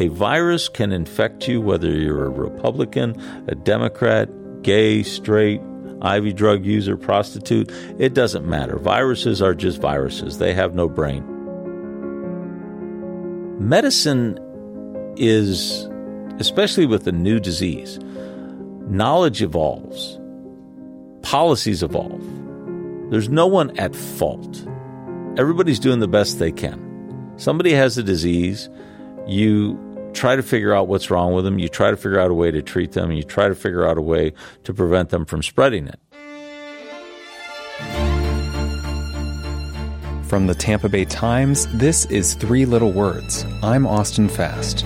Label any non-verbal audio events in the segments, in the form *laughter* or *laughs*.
A virus can infect you whether you're a Republican, a Democrat, gay, straight, IV drug user, prostitute. It doesn't matter. Viruses are just viruses, they have no brain. Medicine is, especially with a new disease, knowledge evolves, policies evolve. There's no one at fault. Everybody's doing the best they can. Somebody has a disease you try to figure out what's wrong with them, you try to figure out a way to treat them, and you try to figure out a way to prevent them from spreading it. From the Tampa Bay Times, this is Three Little Words. I'm Austin Fast.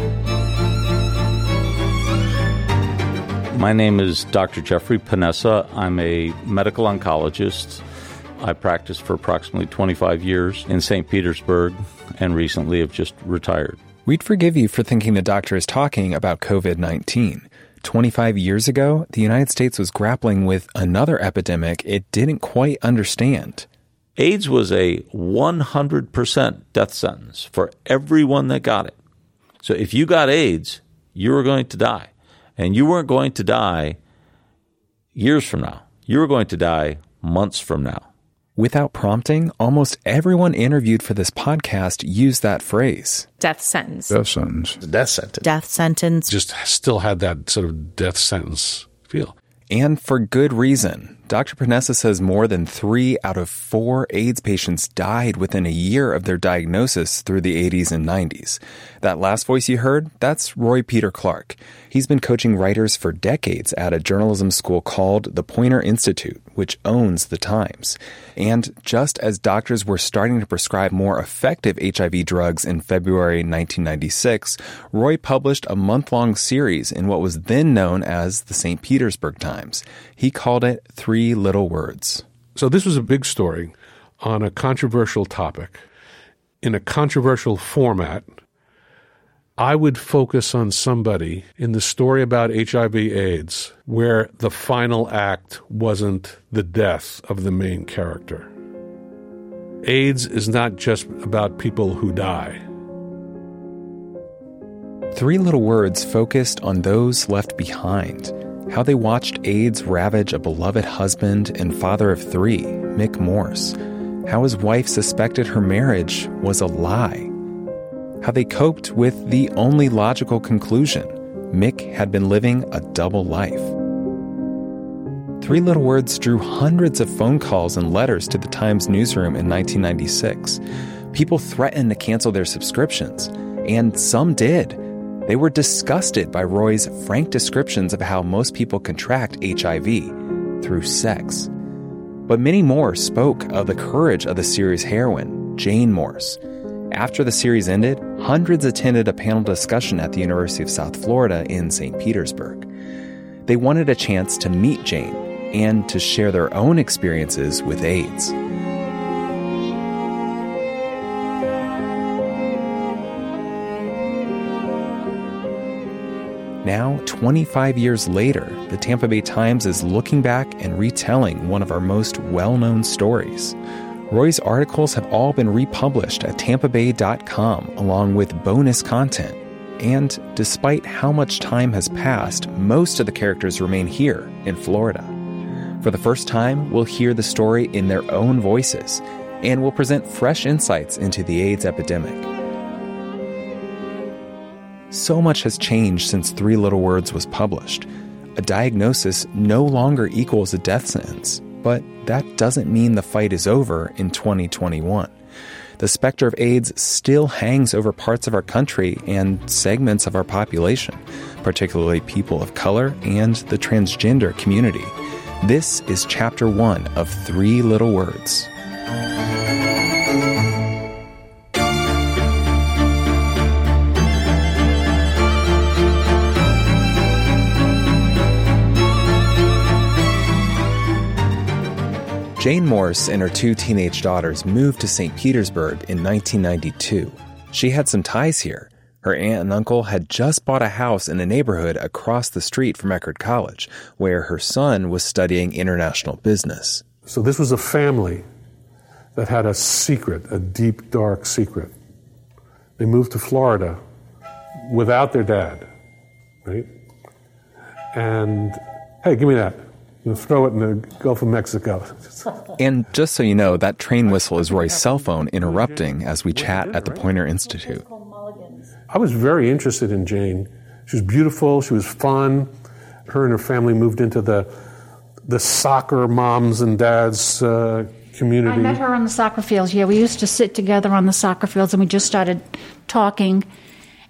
My name is Dr. Jeffrey Panessa. I'm a medical oncologist. I practiced for approximately 25 years in St. Petersburg and recently have just retired. We'd forgive you for thinking the doctor is talking about COVID 19. 25 years ago, the United States was grappling with another epidemic it didn't quite understand. AIDS was a 100% death sentence for everyone that got it. So if you got AIDS, you were going to die. And you weren't going to die years from now. You were going to die months from now. Without prompting, almost everyone interviewed for this podcast used that phrase. Death sentence. Death sentence. Death sentence. Death sentence. Just still had that sort of death sentence feel. And for good reason. Dr. Panessa says more than three out of four AIDS patients died within a year of their diagnosis through the 80s and 90s. That last voice you heard, that's Roy Peter Clark. He's been coaching writers for decades at a journalism school called the Poynter Institute, which owns the Times. And just as doctors were starting to prescribe more effective HIV drugs in February 1996, Roy published a month long series in what was then known as the St. Petersburg Times. He called it Three Little Words. So, this was a big story on a controversial topic in a controversial format. I would focus on somebody in the story about HIV AIDS where the final act wasn't the death of the main character. AIDS is not just about people who die. Three Little Words focused on those left behind, how they watched AIDS ravage a beloved husband and father of three, Mick Morse, how his wife suspected her marriage was a lie, how they coped with the only logical conclusion Mick had been living a double life. Three Little Words drew hundreds of phone calls and letters to the Times newsroom in 1996. People threatened to cancel their subscriptions, and some did. They were disgusted by Roy's frank descriptions of how most people contract HIV through sex. But many more spoke of the courage of the series' heroine, Jane Morse. After the series ended, hundreds attended a panel discussion at the University of South Florida in St. Petersburg. They wanted a chance to meet Jane and to share their own experiences with AIDS. Now, 25 years later, the Tampa Bay Times is looking back and retelling one of our most well known stories. Roy's articles have all been republished at tampabay.com along with bonus content. And despite how much time has passed, most of the characters remain here in Florida. For the first time, we'll hear the story in their own voices and we'll present fresh insights into the AIDS epidemic. So much has changed since Three Little Words was published. A diagnosis no longer equals a death sentence, but that doesn't mean the fight is over in 2021. the specter of AIDS still hangs over parts of our country and segments of our population, particularly people of color and the transgender community. This is chapter one of Three Little Words. Jane Morse and her two teenage daughters moved to St. Petersburg in 1992. She had some ties here. Her aunt and uncle had just bought a house in a neighborhood across the street from Eckerd College, where her son was studying international business. So this was a family that had a secret, a deep, dark secret. They moved to Florida without their dad, right? And hey, give me that. You throw it in the Gulf of Mexico. And just so you know, that train whistle is Roy's cell phone interrupting as we chat at the Poynter Institute. I was very interested in Jane. She was beautiful. She was fun. Her and her family moved into the the soccer moms and dads uh, community. I met her on the soccer fields. Yeah, we used to sit together on the soccer fields, and we just started talking,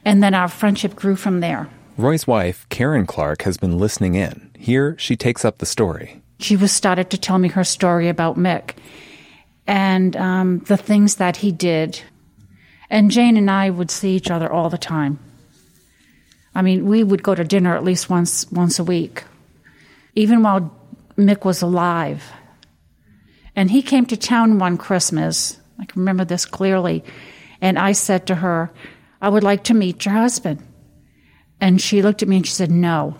and then our friendship grew from there. Roy's wife, Karen Clark, has been listening in. Here, she takes up the story. She was started to tell me her story about Mick and um, the things that he did. And Jane and I would see each other all the time. I mean, we would go to dinner at least once once a week, even while Mick was alive. And he came to town one Christmas. I can remember this clearly. And I said to her, I would like to meet your husband. And she looked at me and she said, No.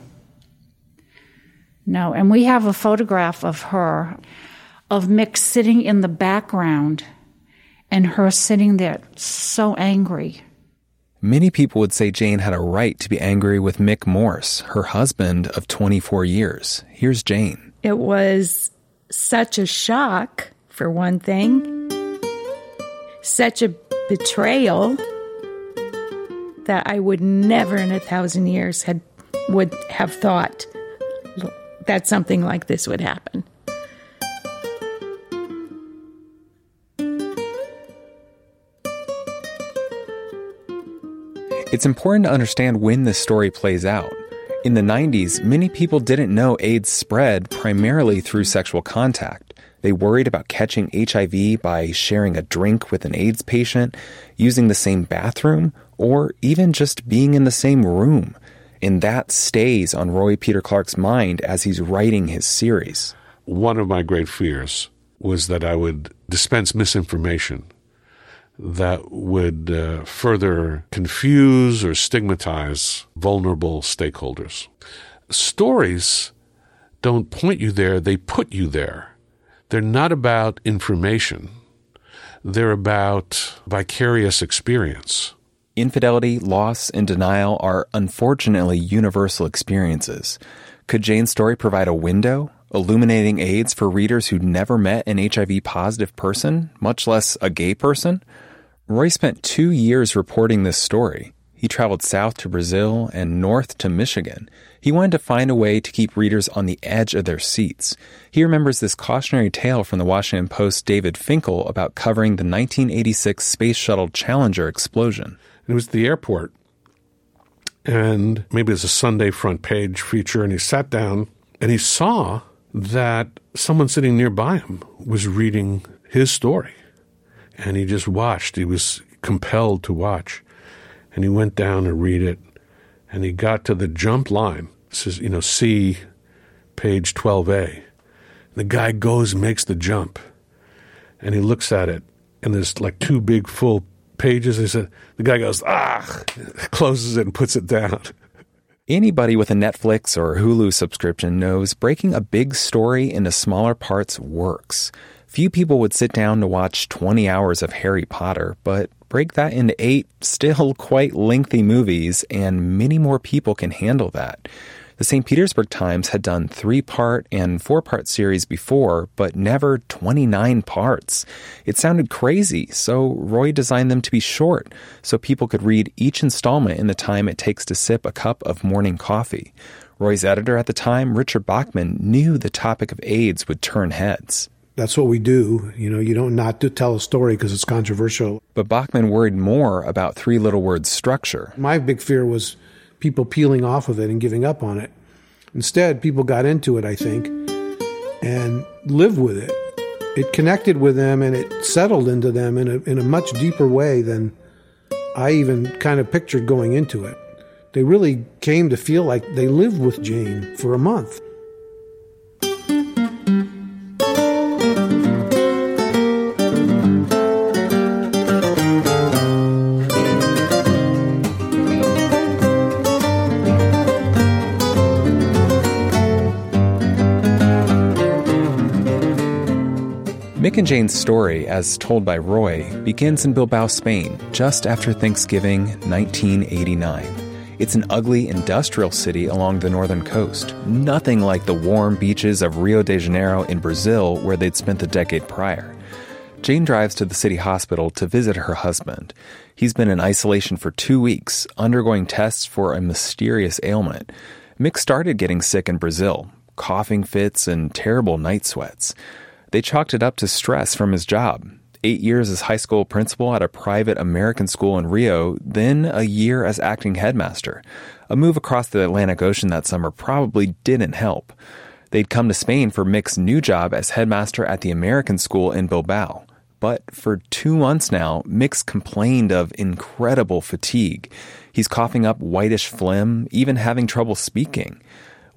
No. And we have a photograph of her, of Mick sitting in the background and her sitting there so angry. Many people would say Jane had a right to be angry with Mick Morse, her husband of 24 years. Here's Jane. It was such a shock, for one thing, such a betrayal that I would never in a thousand years had would have thought that something like this would happen. It's important to understand when this story plays out. In the 90s, many people didn't know AIDS spread primarily through sexual contact. They worried about catching HIV by sharing a drink with an AIDS patient, using the same bathroom, or even just being in the same room. And that stays on Roy Peter Clark's mind as he's writing his series. One of my great fears was that I would dispense misinformation that would uh, further confuse or stigmatize vulnerable stakeholders. Stories don't point you there, they put you there. They're not about information, they're about vicarious experience. Infidelity, loss, and denial are unfortunately universal experiences. Could Jane's story provide a window, illuminating AIDS for readers who'd never met an HIV positive person, much less a gay person? Roy spent two years reporting this story. He traveled south to Brazil and north to Michigan. He wanted to find a way to keep readers on the edge of their seats. He remembers this cautionary tale from the Washington Post's David Finkel about covering the 1986 Space Shuttle Challenger explosion. It was at the airport, and maybe it was a Sunday front page feature, and he sat down and he saw that someone sitting nearby him was reading his story and he just watched. He was compelled to watch. And he went down and read it, and he got to the jump line. This is, you know, C, page 12A. The guy goes and makes the jump, and he looks at it, and there's like two big full pages. He said, the guy goes, ah, closes it and puts it down. Anybody with a Netflix or Hulu subscription knows breaking a big story into smaller parts works. Few people would sit down to watch 20 hours of Harry Potter, but break that into eight still *laughs* quite lengthy movies, and many more people can handle that. The St. Petersburg Times had done three part and four part series before, but never 29 parts. It sounded crazy, so Roy designed them to be short, so people could read each installment in the time it takes to sip a cup of morning coffee. Roy's editor at the time, Richard Bachman, knew the topic of AIDS would turn heads. that's what we do. You know, you don't not to tell a story because it's controversial. But Bachman worried more about Three Little Words' structure. My big fear was people peeling off of it and giving up on it. Instead, people got into it, I think, and lived with it. It connected with them and it settled into them in a, in a much deeper way than I even kind of pictured going into it. They really came to feel like they lived with Jane for a month. And Jane's story, as told by Roy, begins in Bilbao, Spain, just after Thanksgiving 1989. It's an ugly industrial city along the northern coast, nothing like the warm beaches of Rio de Janeiro in Brazil where they'd spent the decade prior. Jane drives to the city hospital to visit her husband. He's been in isolation for two weeks, undergoing tests for a mysterious ailment. Mick started getting sick in Brazil, coughing fits and terrible night sweats. They chalked it up to stress from his job. Eight years as high school principal at a private American school in Rio, then a year as acting headmaster. A move across the Atlantic Ocean that summer probably didn't help. They'd come to Spain for Mick's new job as headmaster at the American school in Bilbao. But for two months now, Mick's complained of incredible fatigue. He's coughing up whitish phlegm, even having trouble speaking.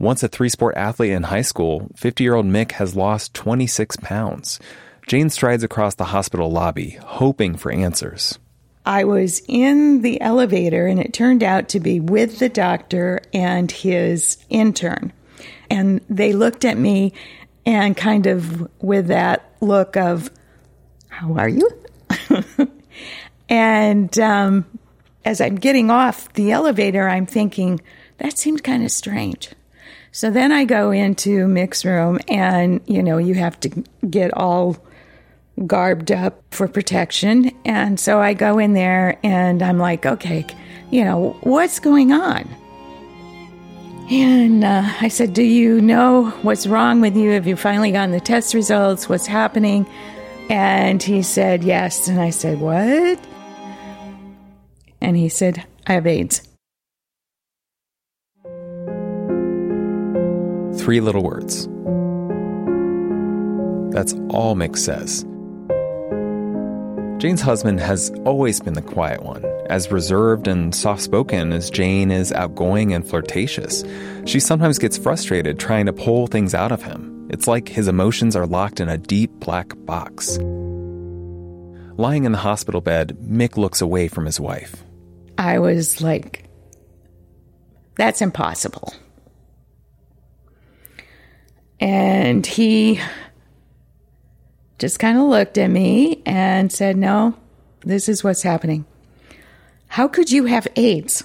Once a three sport athlete in high school, 50 year old Mick has lost 26 pounds. Jane strides across the hospital lobby, hoping for answers. I was in the elevator, and it turned out to be with the doctor and his intern. And they looked at me and kind of with that look of, How are you? *laughs* and um, as I'm getting off the elevator, I'm thinking, That seemed kind of strange. So then I go into Mick's room and, you know, you have to get all garbed up for protection. And so I go in there and I'm like, okay, you know, what's going on? And uh, I said, Do you know what's wrong with you? Have you finally gotten the test results? What's happening? And he said, Yes. And I said, What? And he said, I have AIDS. Three little words. That's all Mick says. Jane's husband has always been the quiet one, as reserved and soft spoken as Jane is outgoing and flirtatious. She sometimes gets frustrated trying to pull things out of him. It's like his emotions are locked in a deep black box. Lying in the hospital bed, Mick looks away from his wife. I was like, that's impossible. And he just kind of looked at me and said, No, this is what's happening. How could you have AIDS?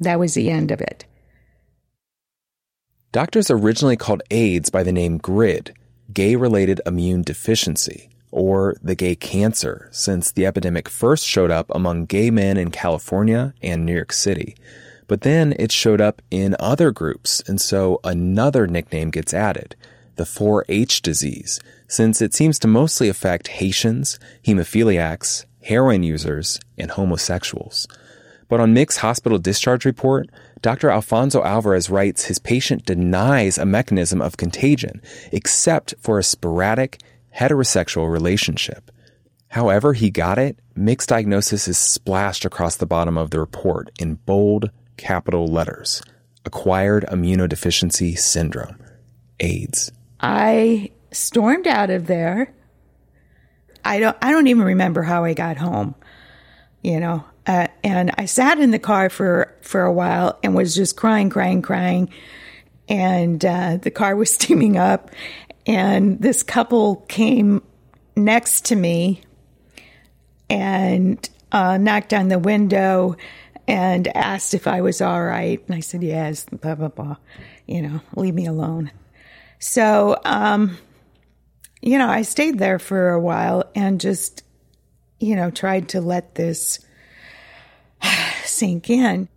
That was the end of it. Doctors originally called AIDS by the name GRID, gay related immune deficiency, or the gay cancer, since the epidemic first showed up among gay men in California and New York City. But then it showed up in other groups, and so another nickname gets added, the 4-H disease, since it seems to mostly affect Haitians, hemophiliacs, heroin users, and homosexuals. But on Mick's hospital discharge report, Dr. Alfonso Alvarez writes his patient denies a mechanism of contagion except for a sporadic heterosexual relationship. However he got it, Mick's diagnosis is splashed across the bottom of the report in bold capital letters. Acquired immunodeficiency syndrome. AIDS. I stormed out of there. I don't I don't even remember how I got home. You know, uh, and I sat in the car for for a while and was just crying, crying, crying. And uh, the car was *laughs* steaming up, and this couple came next to me and uh, knocked on the window and asked if I was all right. And I said, yes, blah, blah, blah. You know, leave me alone. So, um, you know, I stayed there for a while and just, you know, tried to let this *sighs* sink in.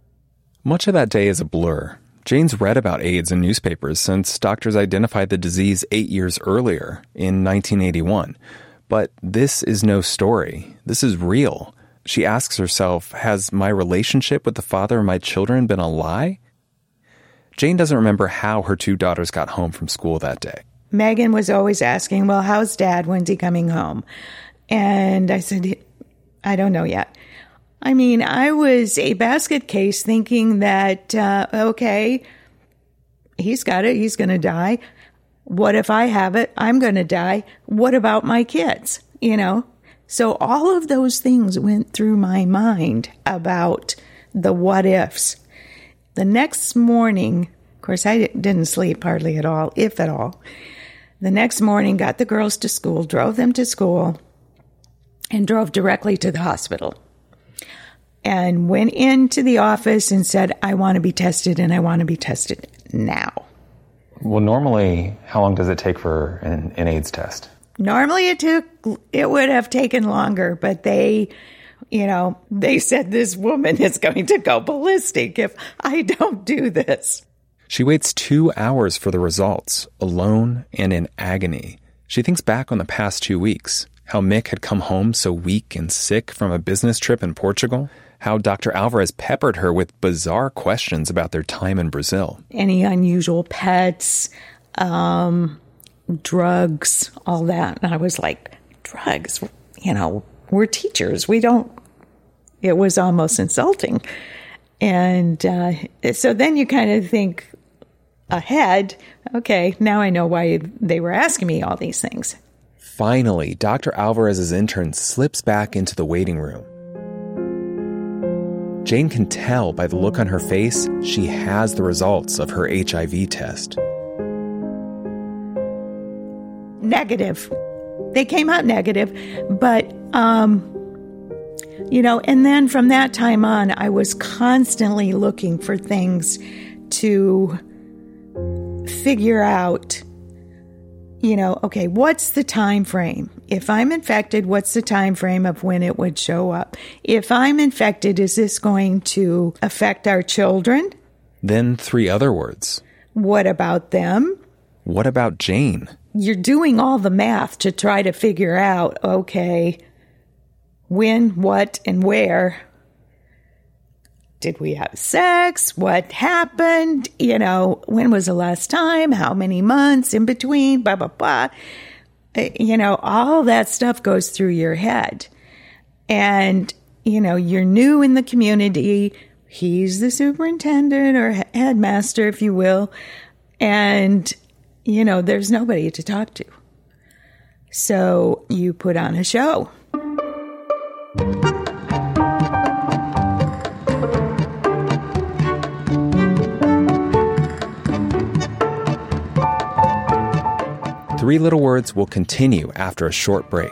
Much of that day is a blur. Jane's read about AIDS in newspapers since doctors identified the disease eight years earlier in 1981. But this is no story. This is real. She asks herself, has my relationship with the father of my children been a lie? Jane doesn't remember how her two daughters got home from school that day. Megan was always asking, Well, how's dad? When's he coming home? And I said, I don't know yet. I mean, I was a basket case thinking that, uh, okay, he's got it, he's going to die. What if I have it? I'm going to die. What about my kids? You know? So all of those things went through my mind about the what ifs. The next morning, of course, I didn't sleep hardly at all, if at all. The next morning, got the girls to school, drove them to school, and drove directly to the hospital. And went into the office and said, I want to be tested and I want to be tested now. Well, normally, how long does it take for an, an AIDS test? Normally it took, it would have taken longer, but they, you know, they said this woman is going to go ballistic if I don't do this. She waits two hours for the results, alone and in agony. She thinks back on the past two weeks, how Mick had come home so weak and sick from a business trip in Portugal, how Dr. Alvarez peppered her with bizarre questions about their time in Brazil. Any unusual pets, um, drugs, all that. And I was like, drugs? You know, we're teachers. We don't, it was almost insulting. And uh, so then you kind of think ahead, okay, now I know why they were asking me all these things. Finally, Dr. Alvarez's intern slips back into the waiting room. Jane can tell by the look on her face she has the results of her HIV test. Negative. They came out negative, but, um, you know, and then from that time on, I was constantly looking for things to figure out you know, okay, what's the time frame? If I'm infected, what's the time frame of when it would show up? If I'm infected, is this going to affect our children? Then three other words. What about them? What about Jane? You're doing all the math to try to figure out, okay, when, what, and where did we have sex? What happened? You know, when was the last time? How many months in between? Blah, blah, blah. Uh, you know, all that stuff goes through your head. And, you know, you're new in the community. He's the superintendent or headmaster, if you will. And, you know, there's nobody to talk to. So you put on a show. Three Little Words will continue after a short break.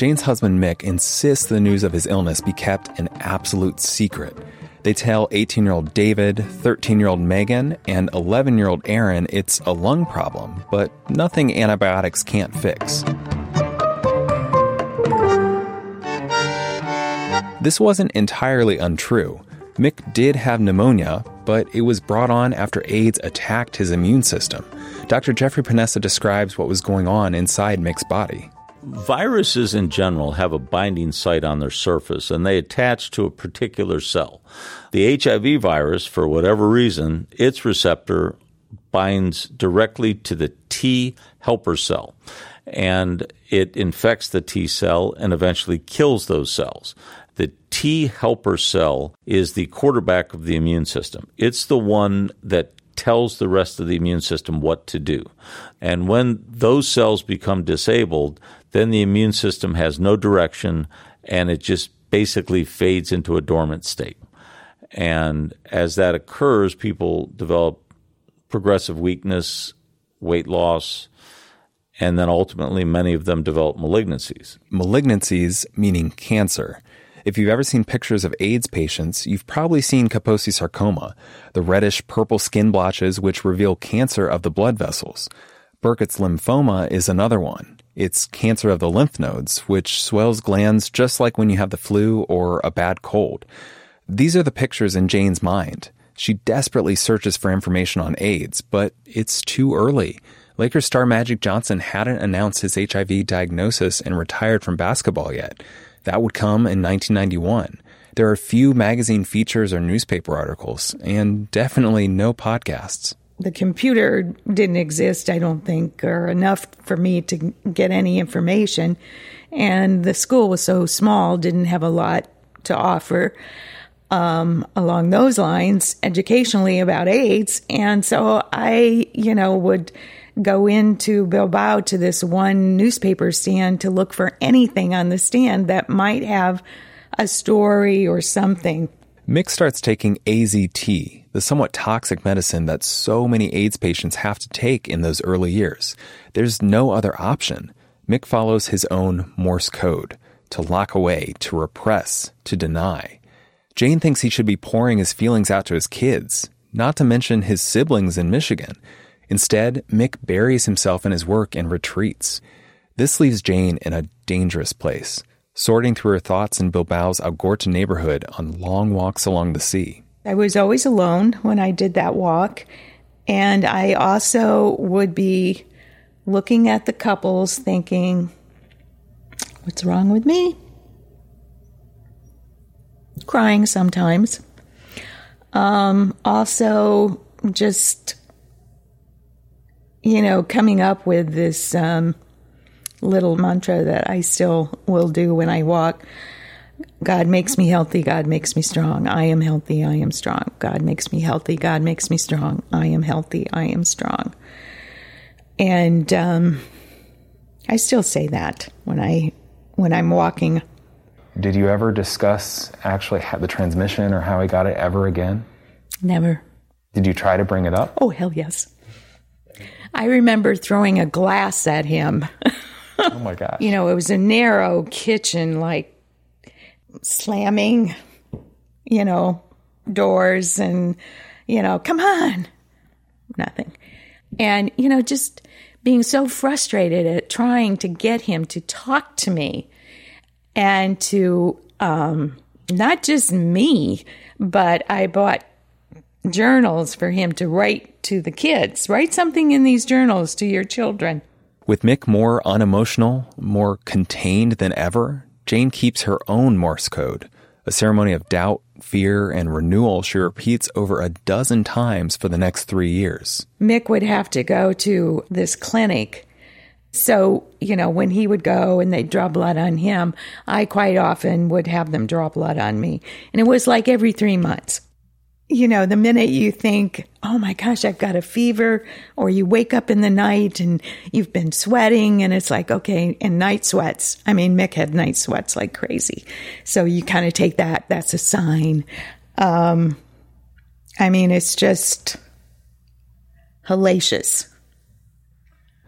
Jane's husband Mick insists the news of his illness be kept an absolute secret. They tell 18 year old David, 13 year old Megan, and 11 year old Aaron it's a lung problem, but nothing antibiotics can't fix. This wasn't entirely untrue. Mick did have pneumonia, but it was brought on after AIDS attacked his immune system. Dr. Jeffrey Panessa describes what was going on inside Mick's body. Viruses in general have a binding site on their surface and they attach to a particular cell. The HIV virus, for whatever reason, its receptor binds directly to the T helper cell and it infects the T cell and eventually kills those cells. The T helper cell is the quarterback of the immune system. It's the one that tells the rest of the immune system what to do. And when those cells become disabled, then the immune system has no direction and it just basically fades into a dormant state. And as that occurs, people develop progressive weakness, weight loss, and then ultimately many of them develop malignancies. Malignancies meaning cancer. If you've ever seen pictures of AIDS patients, you've probably seen Kaposi sarcoma, the reddish purple skin blotches which reveal cancer of the blood vessels. Burkitt's lymphoma is another one. It's cancer of the lymph nodes, which swells glands just like when you have the flu or a bad cold. These are the pictures in Jane's mind. She desperately searches for information on AIDS, but it's too early. Lakers star Magic Johnson hadn't announced his HIV diagnosis and retired from basketball yet. That would come in 1991. There are few magazine features or newspaper articles, and definitely no podcasts. The computer didn't exist, I don't think, or enough for me to get any information. And the school was so small, didn't have a lot to offer um, along those lines educationally about AIDS. And so I, you know, would go into Bilbao to this one newspaper stand to look for anything on the stand that might have a story or something. Mick starts taking AZT, the somewhat toxic medicine that so many AIDS patients have to take in those early years. There's no other option. Mick follows his own Morse code to lock away, to repress, to deny. Jane thinks he should be pouring his feelings out to his kids, not to mention his siblings in Michigan. Instead, Mick buries himself in his work and retreats. This leaves Jane in a dangerous place sorting through her thoughts in Bilbao's Algorta neighborhood on long walks along the sea. I was always alone when I did that walk. And I also would be looking at the couples thinking, what's wrong with me? Crying sometimes. Um, also, just, you know, coming up with this um, little mantra that I still will do when I walk. God makes me healthy. God makes me strong. I am healthy. I am strong. God makes me healthy. God makes me strong. I am healthy. I am strong. And um, I still say that when I when I'm walking. Did you ever discuss actually the transmission or how he got it ever again? Never. Did you try to bring it up? Oh hell yes. I remember throwing a glass at him. oh my *laughs* gosh. You know, it was a narrow kitchen, like slamming, you know, doors and, you know, come on, nothing. And, you know, just being so frustrated at trying to get him to talk to me and to, um, not just me, but I bought journals for him to write to the kids. Write something in these journals to your children. With Mick more unemotional, more contained than ever, Jane keeps her own Morse code, a ceremony of doubt, fear, and renewal she repeats over a dozen times for the next three years. Mick would have to go to this clinic. So, you know, when he would go and they'd draw blood on him, I quite often would have them draw blood on me. And it was like every three months you know, the minute you think, oh my gosh, I've got a fever, or you wake up in the night and you've been sweating, and it's like, okay, and night sweats. I mean, Mick had night sweats like crazy. So you kind of take that, that's a sign. Um, I mean, it's just hellacious.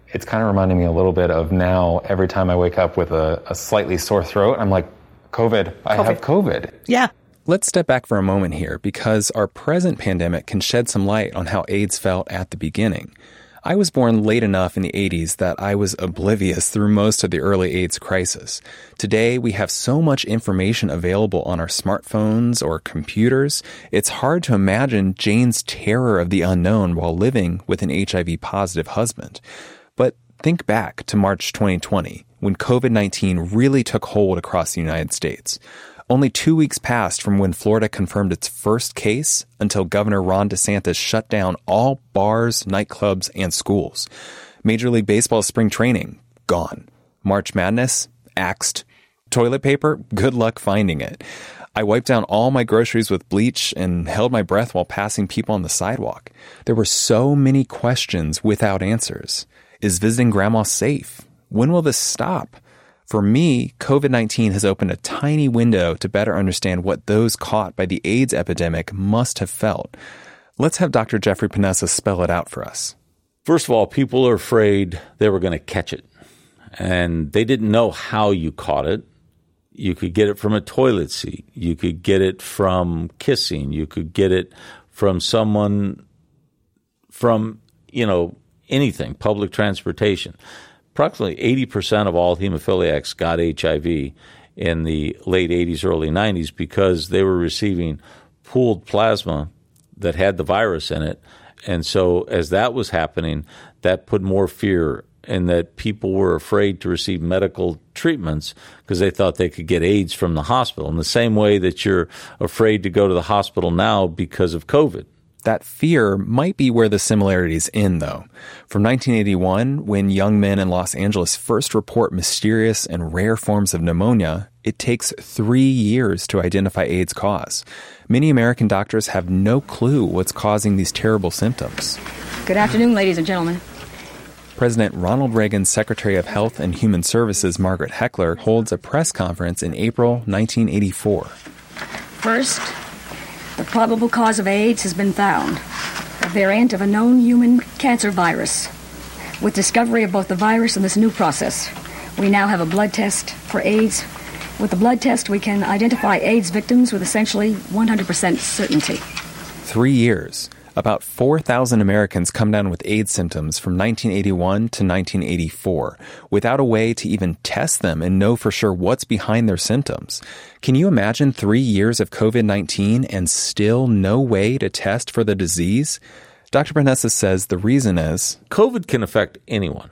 It's kind of reminding me a little bit of now every time I wake up with a, a slightly sore throat, I'm like, COVID, I have COVID. Yeah. Let's step back for a moment here because our present pandemic can shed some light on how AIDS felt at the beginning. I was born late enough in the 80s that I was oblivious through most of the early AIDS crisis. Today, we have so much information available on our smartphones or computers, it's hard to imagine Jane's terror of the unknown while living with an HIV positive husband. But think back to March 2020, when COVID 19 really took hold across the United States. Only two weeks passed from when Florida confirmed its first case until Governor Ron DeSantis shut down all bars, nightclubs, and schools. Major League Baseball spring training, gone. March Madness, axed. Toilet paper, good luck finding it. I wiped down all my groceries with bleach and held my breath while passing people on the sidewalk. There were so many questions without answers. Is visiting grandma safe? When will this stop? For me, COVID 19 has opened a tiny window to better understand what those caught by the AIDS epidemic must have felt. Let's have Dr. Jeffrey Panessa spell it out for us. First of all, people are afraid they were going to catch it, and they didn't know how you caught it. You could get it from a toilet seat, you could get it from kissing, you could get it from someone from, you know, anything, public transportation approximately 80% of all hemophiliacs got HIV in the late 80s, early 90s because they were receiving pooled plasma that had the virus in it. And so, as that was happening, that put more fear and that people were afraid to receive medical treatments because they thought they could get AIDS from the hospital. In the same way that you're afraid to go to the hospital now because of COVID. That fear might be where the similarities end, though. From 1981, when young men in Los Angeles first report mysterious and rare forms of pneumonia, it takes three years to identify AIDS cause. Many American doctors have no clue what's causing these terrible symptoms. Good afternoon, ladies and gentlemen. President Ronald Reagan's Secretary of Health and Human Services, Margaret Heckler, holds a press conference in April 1984. First, the probable cause of AIDS has been found a variant of a known human cancer virus. With discovery of both the virus and this new process, we now have a blood test for AIDS. With the blood test, we can identify AIDS victims with essentially 100% certainty. Three years. About 4,000 Americans come down with AIDS symptoms from 1981 to 1984 without a way to even test them and know for sure what's behind their symptoms. Can you imagine three years of COVID 19 and still no way to test for the disease? Dr. Panessa says the reason is COVID can affect anyone.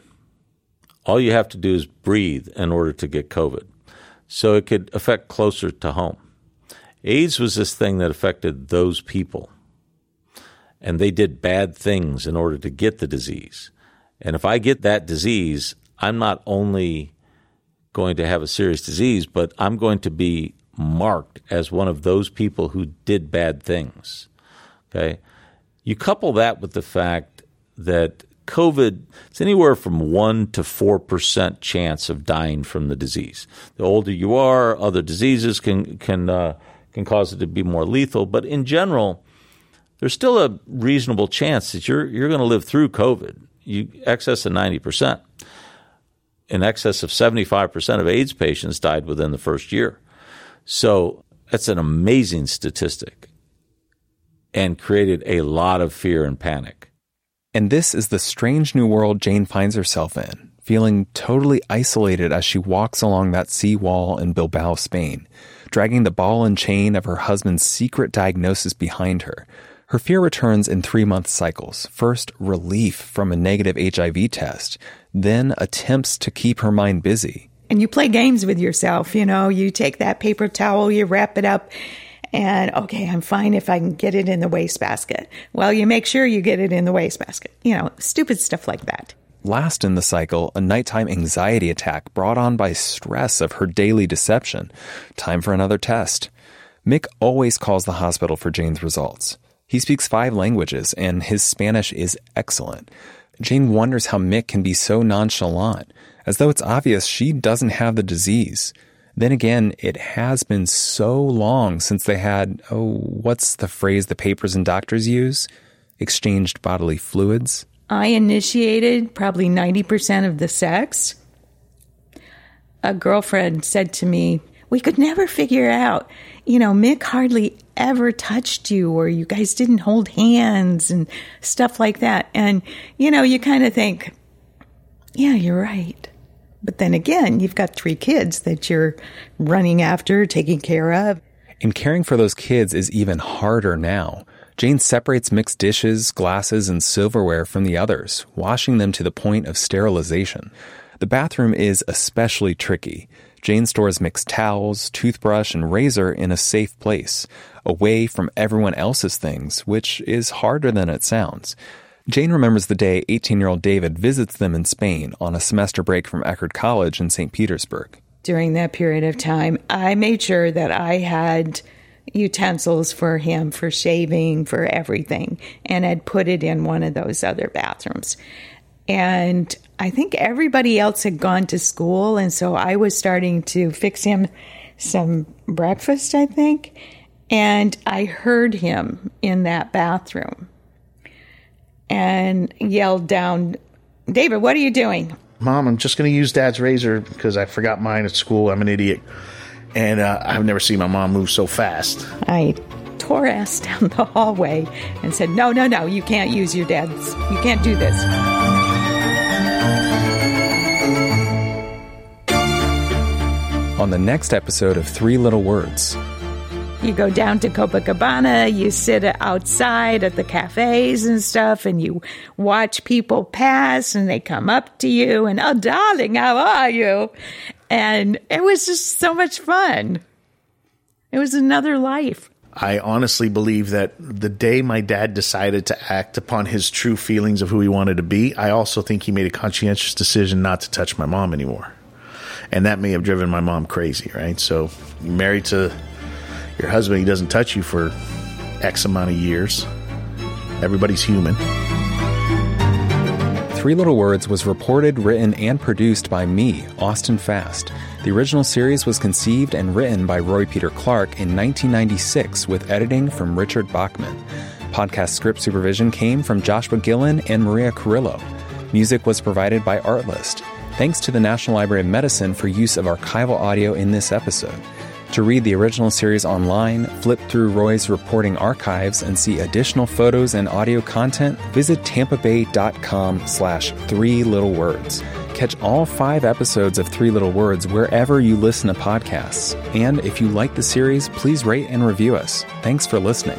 All you have to do is breathe in order to get COVID. So it could affect closer to home. AIDS was this thing that affected those people and they did bad things in order to get the disease. And if I get that disease, I'm not only going to have a serious disease, but I'm going to be marked as one of those people who did bad things. Okay? You couple that with the fact that COVID, it's anywhere from 1 to 4% chance of dying from the disease. The older you are, other diseases can, can, uh, can cause it to be more lethal. But in general, there's still a reasonable chance that you're you're going to live through COVID. You excess of ninety percent. In excess of seventy five percent of AIDS patients died within the first year. So that's an amazing statistic, and created a lot of fear and panic. And this is the strange new world Jane finds herself in, feeling totally isolated as she walks along that sea wall in Bilbao, Spain, dragging the ball and chain of her husband's secret diagnosis behind her her fear returns in three month cycles. First, relief from a negative HIV test, then attempts to keep her mind busy. And you play games with yourself. You know, you take that paper towel, you wrap it up, and okay, I'm fine if I can get it in the wastebasket. Well, you make sure you get it in the wastebasket. You know, stupid stuff like that. Last in the cycle, a nighttime anxiety attack brought on by stress of her daily deception. Time for another test. Mick always calls the hospital for Jane's results. He speaks five languages, and his Spanish is excellent. Jane wonders how Mick can be so nonchalant, as though it's obvious she doesn't have the disease. Then again, it has been so long since they had, oh, what's the phrase the papers and doctors use? Exchanged bodily fluids. I initiated probably 90% of the sex. A girlfriend said to me, We could never figure out you know, Mick hardly ever touched you or you guys didn't hold hands and stuff like that. And, you know, you kind of think, yeah, you're right. But then again, you've got three kids that you're running after, taking care of. And caring for those kids is even harder now. Jane separates Mick's dishes, glasses, and silverware from the others, washing them to the point of sterilization. The bathroom is especially tricky. Jane stores Mick's towels, toothbrush, and razor in a safe place, away from everyone else's things, which is harder than it sounds. Jane remembers the day 18 year old David visits them in Spain on a semester break from Eckerd College in St. Petersburg. During that period of time, I made sure that I had utensils for him for shaving, for everything, and had put it in one of those other bathrooms. And I think everybody else had gone to school, and so I was starting to fix him some breakfast, I think. And I heard him in that bathroom and yelled down, David, what are you doing? Mom, I'm just going to use dad's razor because I forgot mine at school. I'm an idiot. And uh, I've never seen my mom move so fast. I tore ass *laughs* down the hallway and said, No, no, no, you can't use your dad's, you can't do this. On the next episode of Three Little Words. You go down to Copacabana, you sit outside at the cafes and stuff, and you watch people pass and they come up to you and, oh, darling, how are you? And it was just so much fun. It was another life. I honestly believe that the day my dad decided to act upon his true feelings of who he wanted to be, I also think he made a conscientious decision not to touch my mom anymore. And that may have driven my mom crazy, right? So, you're married to your husband, he doesn't touch you for X amount of years. Everybody's human. Three Little Words was reported, written, and produced by me, Austin Fast. The original series was conceived and written by Roy Peter Clark in 1996 with editing from Richard Bachman. Podcast script supervision came from Joshua Gillin and Maria Carrillo. Music was provided by Artlist. Thanks to the National Library of Medicine for use of archival audio in this episode. To read the original series online, flip through Roy's reporting archives, and see additional photos and audio content, visit tampabay.com slash three little words. Catch all five episodes of Three Little Words wherever you listen to podcasts. And if you like the series, please rate and review us. Thanks for listening.